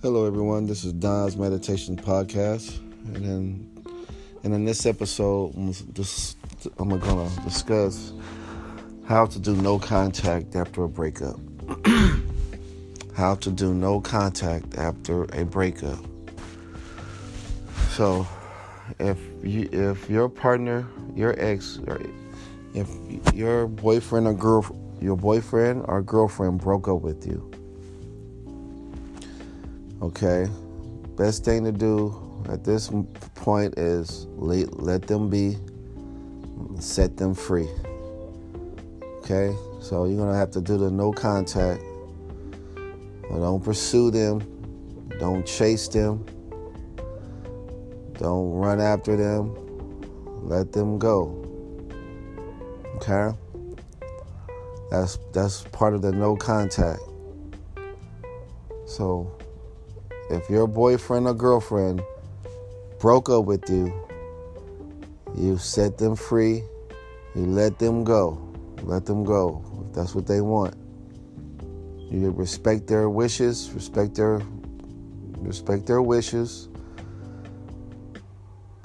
Hello, everyone. This is Don's Meditation Podcast, and in, and in this episode, I'm to discuss how to do no contact after a breakup. how to do no contact after a breakup. So, if you if your partner, your ex, or if your boyfriend or girl, your boyfriend or girlfriend broke up with you Okay? Best thing to do at this point is let, let them be, set them free. Okay? So you're going to have to do the no contact. don't pursue them. Don't chase them. Don't run after them. Let them go. Okay? That's that's part of the no contact. So if your boyfriend or girlfriend broke up with you, you set them free, you let them go. Let them go if that's what they want. You respect their wishes, respect their respect their wishes.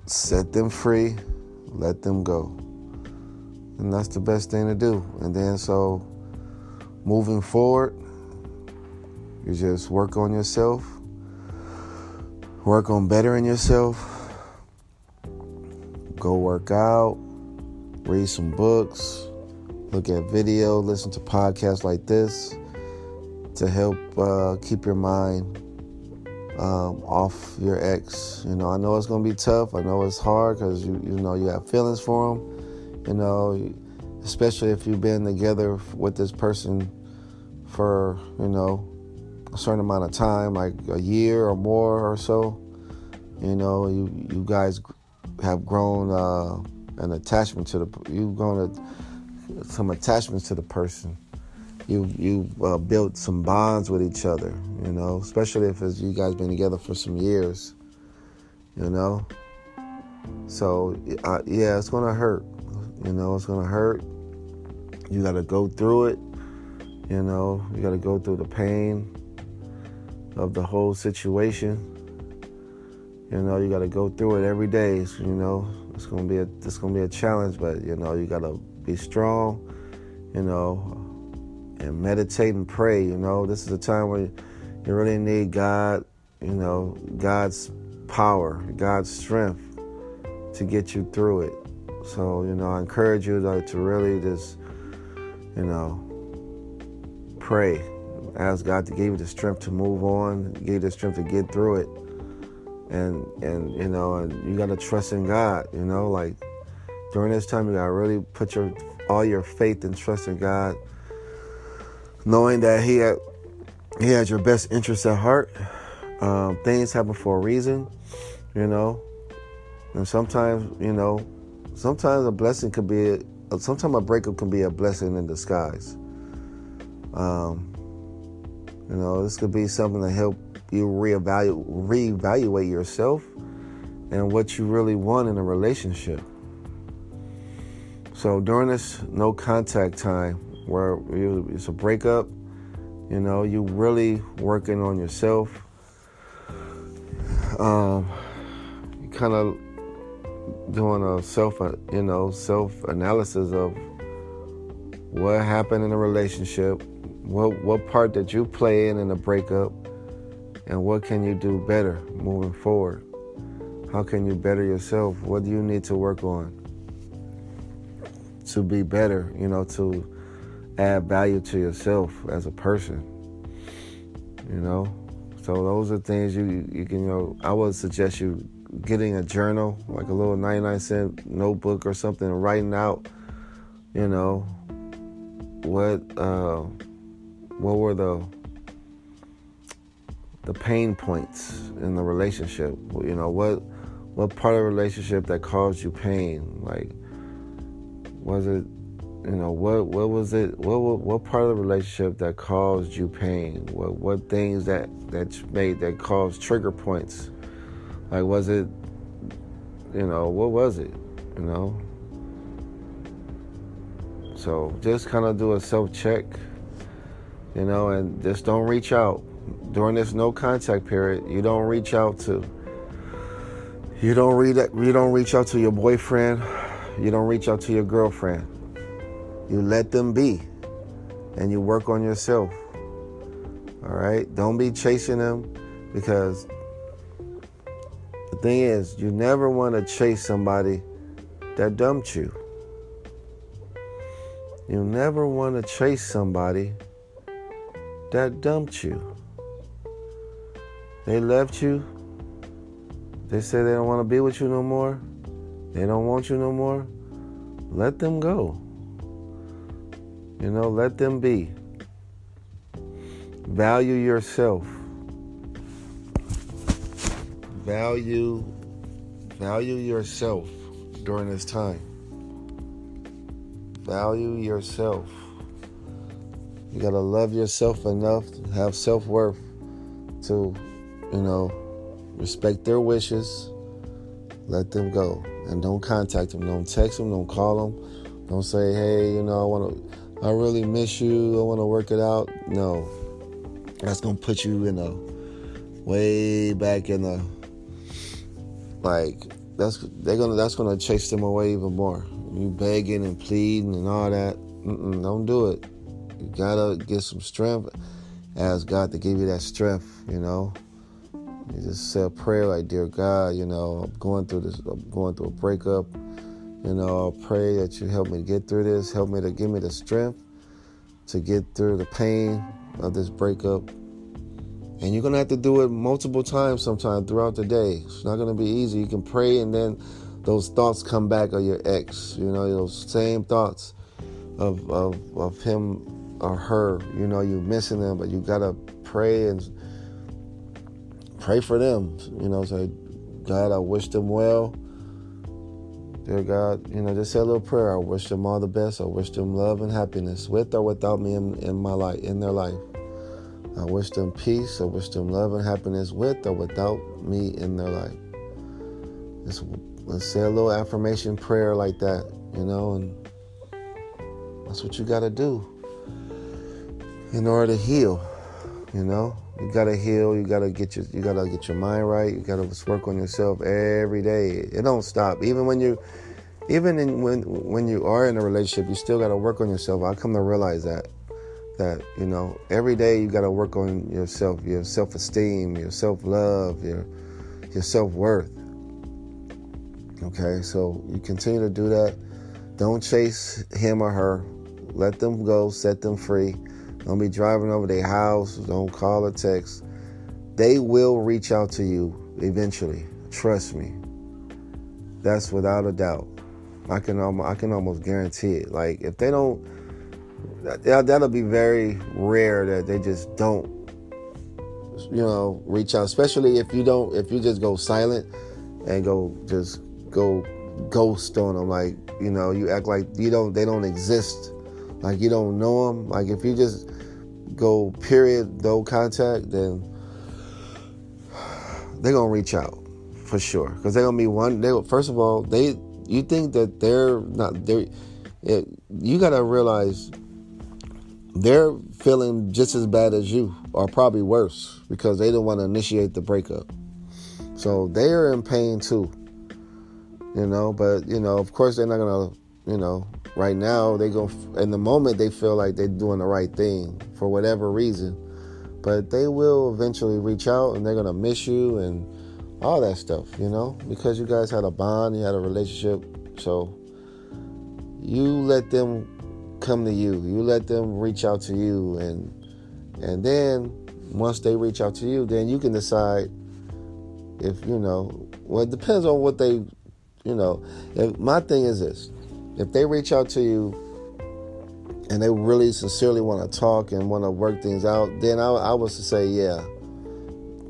Set them free, let them go. And that's the best thing to do. And then so moving forward, you just work on yourself work on bettering yourself. Go work out, read some books, look at video, listen to podcasts like this to help uh, keep your mind um, off your ex. You know, I know it's gonna be tough. I know it's hard because you you know you have feelings for them. You know, especially if you've been together with this person for you know a certain amount of time, like a year or more or so. You know, you you guys have grown uh, an attachment to the you've grown a, some attachments to the person. You you uh, built some bonds with each other. You know, especially if you guys been together for some years. You know, so uh, yeah, it's gonna hurt. You know, it's gonna hurt. You got to go through it. You know, you got to go through the pain of the whole situation. You know, you got to go through it every day. You know, it's gonna be a it's gonna be a challenge, but you know, you got to be strong. You know, and meditate and pray. You know, this is a time where you really need God. You know, God's power, God's strength to get you through it. So, you know, I encourage you to, to really just, you know, pray ask God to give you the strength to move on, give you the strength to get through it. And and you know, and you gotta trust in God, you know, like during this time you gotta really put your all your faith and trust in God, knowing that He had He has your best interests at heart. Um, things happen for a reason, you know. And sometimes, you know, sometimes a blessing could be, sometimes a breakup can be a blessing in disguise. Um, you know, this could be something to help you reevaluate, reevaluate yourself and what you really want in a relationship. So during this no contact time, where it's a breakup, you know, you really working on yourself. Um, kind of doing a self, you know, self analysis of what happened in a relationship, what what part did you play in in the breakup, and what can you do better moving forward? How can you better yourself? What do you need to work on to be better? You know, to add value to yourself as a person. You know, so those are things you you can you know. I would suggest you getting a journal, like a little 99 cent notebook or something, and writing out, you know, what. Uh, what were the the pain points in the relationship? You know, what what part of the relationship that caused you pain? Like, was it, you know, what what was it? What what, what part of the relationship that caused you pain? What what things that that made that caused trigger points? Like, was it, you know, what was it? You know. So just kind of do a self check you know, and just don't reach out. During this no contact period, you don't reach out to you don't read you don't reach out to your boyfriend, you don't reach out to your girlfriend. You let them be and you work on yourself. All right? Don't be chasing them because the thing is, you never want to chase somebody that dumped you. You never want to chase somebody that dumped you. They left you. They say they don't want to be with you no more. They don't want you no more. Let them go. You know, let them be. Value yourself. Value value yourself during this time. Value yourself. You got to love yourself enough to have self-worth to, you know, respect their wishes. Let them go and don't contact them. Don't text them, don't call them. Don't say, "Hey, you know, I want to I really miss you. I want to work it out. No, that's gonna put you in a way back in the like that's they're gonna that's gonna chase them away even more. You begging and pleading and all that. Mm-mm, don't do it. You gotta get some strength. Ask God to give you that strength. You know. You just say a prayer like, "Dear God, you know, I'm going through this. I'm going through a breakup. You know, I pray that you help me get through this. Help me to give me the strength to get through the pain of this breakup. And you're to have to do it multiple times sometime throughout the day. It's not to be easy. You can pray and then those thoughts come back of your ex, you know, those same thoughts of, of, of him or her. You know, you're missing them, but you got to pray and pray for them. You know, say, God, I wish them well. Dear God, you know, just say a little prayer. I wish them all the best. I wish them love and happiness with or without me in, in my life, in their life. I wish them peace. I wish them love and happiness with or without me in their life. Just, let's say a little affirmation prayer like that, you know, and that's what you got to do in order to heal, you know. You gotta heal. You gotta get your you gotta get your mind right. You gotta work on yourself every day. It don't stop. Even when you, even in, when when you are in a relationship, you still gotta work on yourself. I come to realize that that you know every day you gotta work on yourself, your self esteem, your self love, your your self worth. Okay, so you continue to do that. Don't chase him or her. Let them go. Set them free don't be driving over their house. Don't call or text. They will reach out to you eventually. Trust me. That's without a doubt. I can almost, I can almost guarantee it. Like if they don't, that, that'll be very rare that they just don't, you know, reach out. Especially if you don't, if you just go silent and go just go ghost on them. Like you know, you act like you don't, they don't exist. Like you don't know them. Like if you just go period, no contact, then they're gonna reach out for sure because they're gonna be one. They first of all, they you think that they're not they you gotta realize they're feeling just as bad as you, or probably worse, because they didn't want to initiate the breakup. So they are in pain too. You know, but you know, of course, they're not gonna, you know, right now they go in the moment they feel like they're doing the right thing for whatever reason but they will eventually reach out and they're gonna miss you and all that stuff you know because you guys had a bond you had a relationship so you let them come to you you let them reach out to you and and then once they reach out to you then you can decide if you know well it depends on what they you know my thing is this if they reach out to you and they really sincerely want to talk and want to work things out, then I, I was to say, yeah,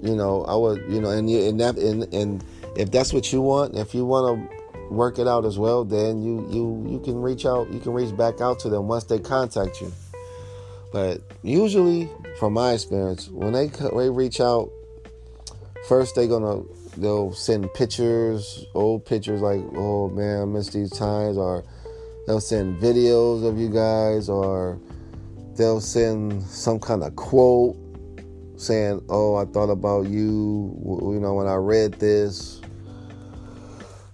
you know, I would, you know, and and that and, and if that's what you want, if you want to work it out as well, then you you you can reach out, you can reach back out to them once they contact you. But usually, from my experience, when they they reach out, first they're gonna they'll send pictures, old pictures like, oh man, I miss these times, or they'll send videos of you guys, or they'll send some kind of quote, saying, "Oh, I thought about you," you know, when I read this,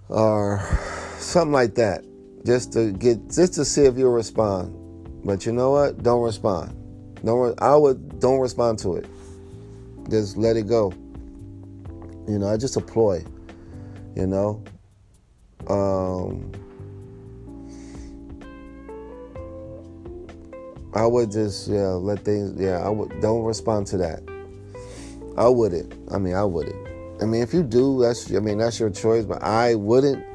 or something like that, just to get, just to see if you'll respond. But you know what? Don't respond. Don't. I would don't respond to it. Just let it go. You know, I just a ploy. You know. Um, I would just yeah let things yeah I would don't respond to that. I wouldn't. I mean I wouldn't. I mean if you do that's I mean that's your choice, but I wouldn't.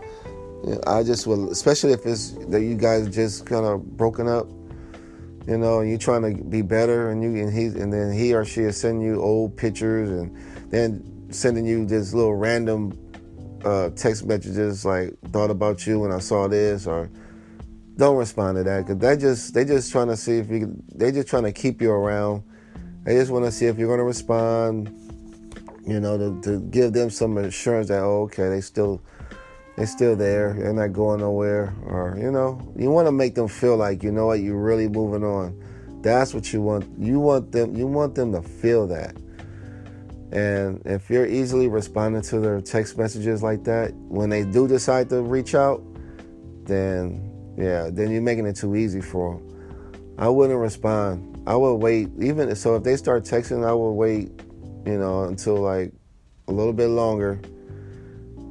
I just would, especially if it's that you guys just kind of broken up, you know, and you're trying to be better, and you and he and then he or she is sending you old pictures and then sending you this little random uh, text messages like thought about you when I saw this or don't respond to that because they just they just trying to see if you they just trying to keep you around. They just want to see if you're going to respond. You know, to, to give them some assurance that oh, okay, they still they still there. They're not going nowhere. Or you know, you want to make them feel like you know what you're really moving on. That's what you want. You want them. You want them to feel that. And if you're easily responding to their text messages like that, when they do decide to reach out, then yeah, then you're making it too easy for them. I wouldn't respond. I would wait. Even so, if they start texting, I would wait. You know, until like a little bit longer.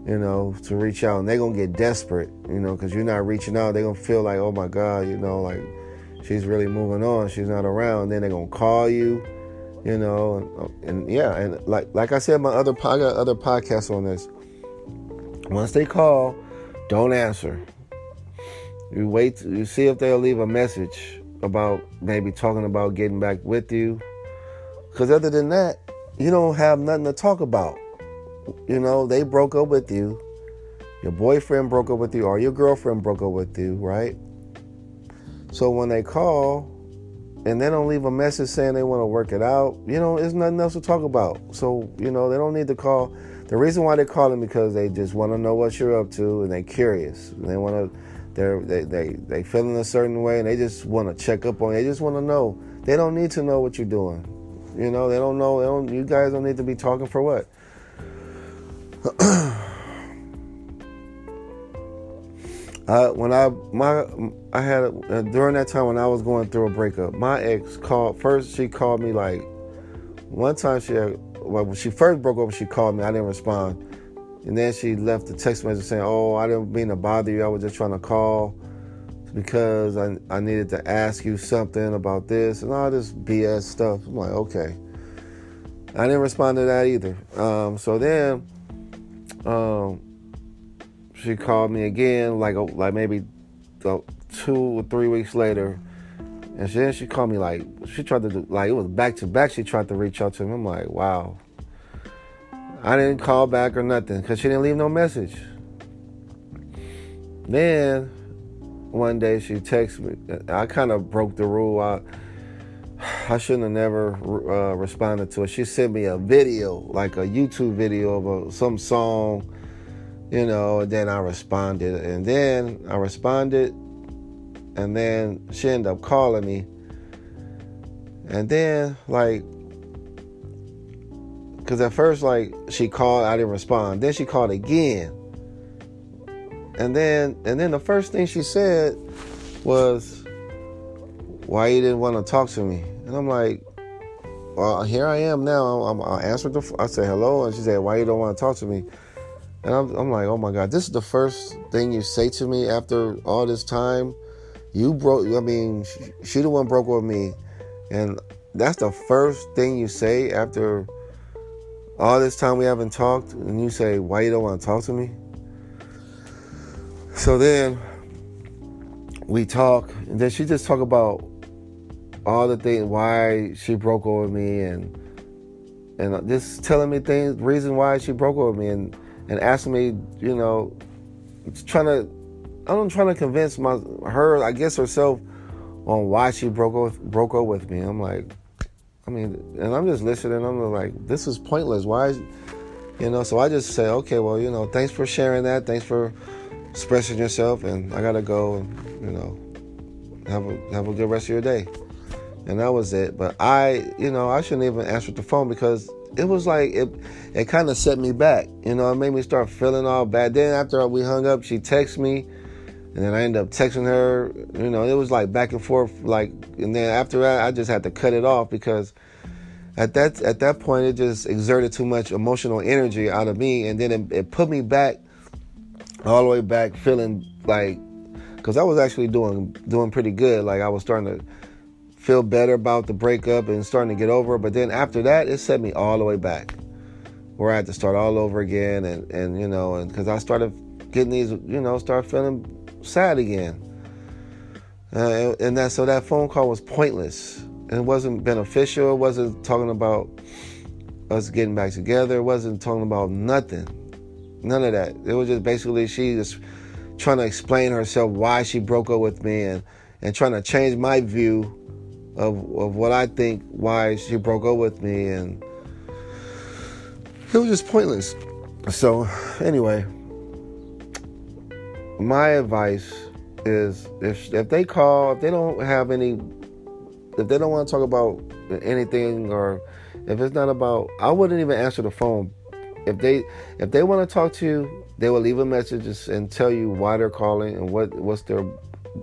You know, to reach out, and they're gonna get desperate. You know, because you're not reaching out. They're gonna feel like, oh my god, you know, like she's really moving on. She's not around. Then they're gonna call you. You know, and, uh, and yeah, and like like I said, my other I got other podcasts on this. Once they call, don't answer. You wait, you see if they'll leave a message about maybe talking about getting back with you. Because other than that, you don't have nothing to talk about. You know, they broke up with you. Your boyfriend broke up with you, or your girlfriend broke up with you, right? So when they call and they don't leave a message saying they want to work it out, you know, there's nothing else to talk about. So, you know, they don't need to call. The reason why they're calling because they just want to know what you're up to and they're curious. And they want to they're they they they feeling a certain way and they just want to check up on you. They just want to know. They don't need to know what you're doing. You know, they don't know. They don't. You guys don't need to be talking for what. When I my I had uh, during that time when I was going through a breakup, my ex called first. She called me like one time. She well when she first broke up, she called me. I didn't respond. And then she left a text message saying, Oh, I didn't mean to bother you. I was just trying to call because I, I needed to ask you something about this and all this BS stuff. I'm like, okay. I didn't respond to that either. Um, so then um, she called me again, like like maybe two or three weeks later. And then she called me like she tried to do like it was back to back. She tried to reach out to me. I'm like, wow, I didn't call back or nothing because she didn't leave no message. Then one day she texted me. I kind of broke the rule. I, I shouldn't have never uh, responded to it. She sent me a video, like a YouTube video of a, some song, you know, and then I responded. And then I responded, and then she ended up calling me. And then, like, because at first, like, she called, I didn't respond. Then she called again. And then, and then the first thing she said was, "Why you didn't want to talk to me?" And I'm like, "Well, here I am now. I'm, I answered the. I said hello, and she said, "Why you don't want to talk to me?" And I'm, I'm like, "Oh my God, this is the first thing you say to me after all this time. You broke. I mean, she, she the one broke with me, and that's the first thing you say after." All this time we haven't talked, and you say, why you don't want to talk to me? So then we talk, and then she just talk about all the things, why she broke over me, and and just telling me things, reason why she broke over me, and and asking me, you know, trying to, I'm trying to convince my her, I guess herself, on why she broke broke up with me. I'm like, I mean, and I'm just listening. I'm like, this is pointless. Why, is, you know? So I just say, okay, well, you know, thanks for sharing that. Thanks for expressing yourself, and I gotta go. And, you know, have a have a good rest of your day. and that was it. But I, you know, I shouldn't even answer the phone because it was like it it kind of set me back. You know, it made me start feeling all bad. Then after we hung up, she texted me, and then I ended up texting her. You know, it was like back and forth. Like, and then after that, I just had to cut it off because at that at that point, it just exerted too much emotional energy out of me, and then it, it put me back all the way back, feeling like because I was actually doing doing pretty good. Like I was starting to feel better about the breakup and starting to get over it. But then after that, it set me all the way back, where I had to start all over again, and and you know, and because I started getting these, you know, start feeling sad again, uh, and, that so that phone call was pointless. It wasn't beneficial. It wasn't talking about us getting back together. It wasn't talking about nothing. None of that. It was just basically she just trying to explain herself why she broke up with me and, and trying to change my view of, of what I think why she broke up with me and it was just pointless. So anyway, my advice is if if they call, if they don't have any if they don't want to talk about anything or if it's not about I wouldn't even answer the phone. If they if they want to talk to you, they will leave a message and tell you why they're calling and what what's their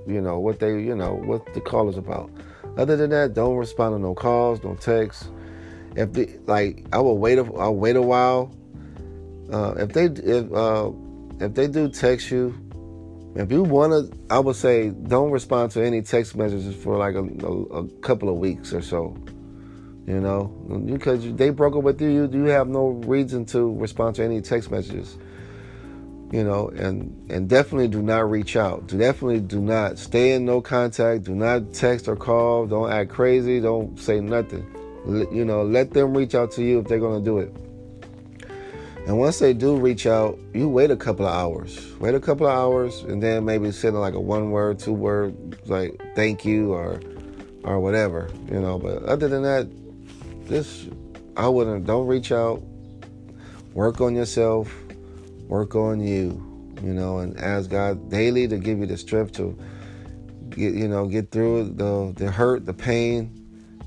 you know what they you know what the call is about. Other than that, don't respond to no calls, no texts. If like, I will wait. A, I'll wait a while. Uh, if they if uh, if they do text you, if you want to, I would say don't respond to any text messages for like a, a, a couple of weeks or so. You know, because they broke up with you, you, you have no reason to respond to any text messages you know, and and definitely do not reach out. Do Definitely do not stay in no contact. Do not text or call. Don't act crazy. Don't say nothing. You know, let them reach out to you if they're gonna do it. And once they do reach out, you wait a couple of hours. Wait a couple of hours, and then maybe send like a one word, two word, like thank you or or whatever. You know, but other than that, just I wouldn't. Don't reach out. Work on yourself work on you, you know, and ask God daily to give you the strength to get, you know, get through the the hurt, the pain.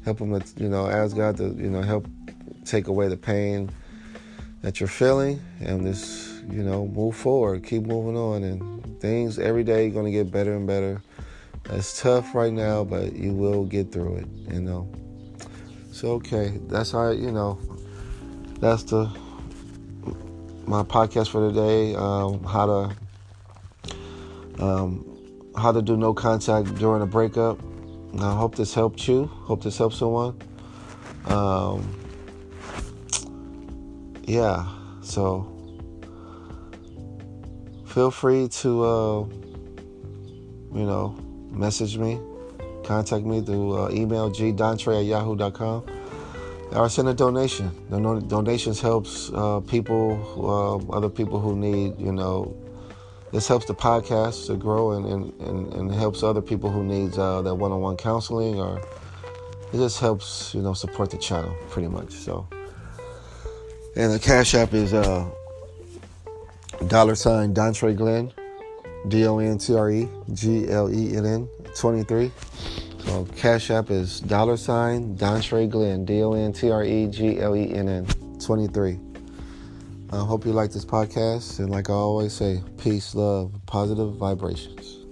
Help them, to, you know, ask God to, you know, help take away the pain that you're feeling, and just, you know, move forward, keep moving on, and things every day going to get better and better. It's tough right now, but you will get through it, you know. So okay, that's how you know. That's the my podcast for today. Um, how to um, how to do no contact during a breakup. I hope this helped you. Hope this helps someone. Um, yeah, so feel free to uh, you know message me, contact me through uh, email gdontre at yahoo.com or send a donation. The donations helps uh, people, uh, other people who need, you know, this helps the podcast to grow and, and, and, and helps other people who needs uh, that one-on-one counseling or it just helps, you know, support the channel pretty much. So, and the Cash App is uh, dollar sign Dontre Glenn, D O N T R E G L E N N 23. So Cash App is dollar sign Dontre Glenn, D O N T R E G L E N N 23. I hope you like this podcast. And like I always say, peace, love, positive vibrations.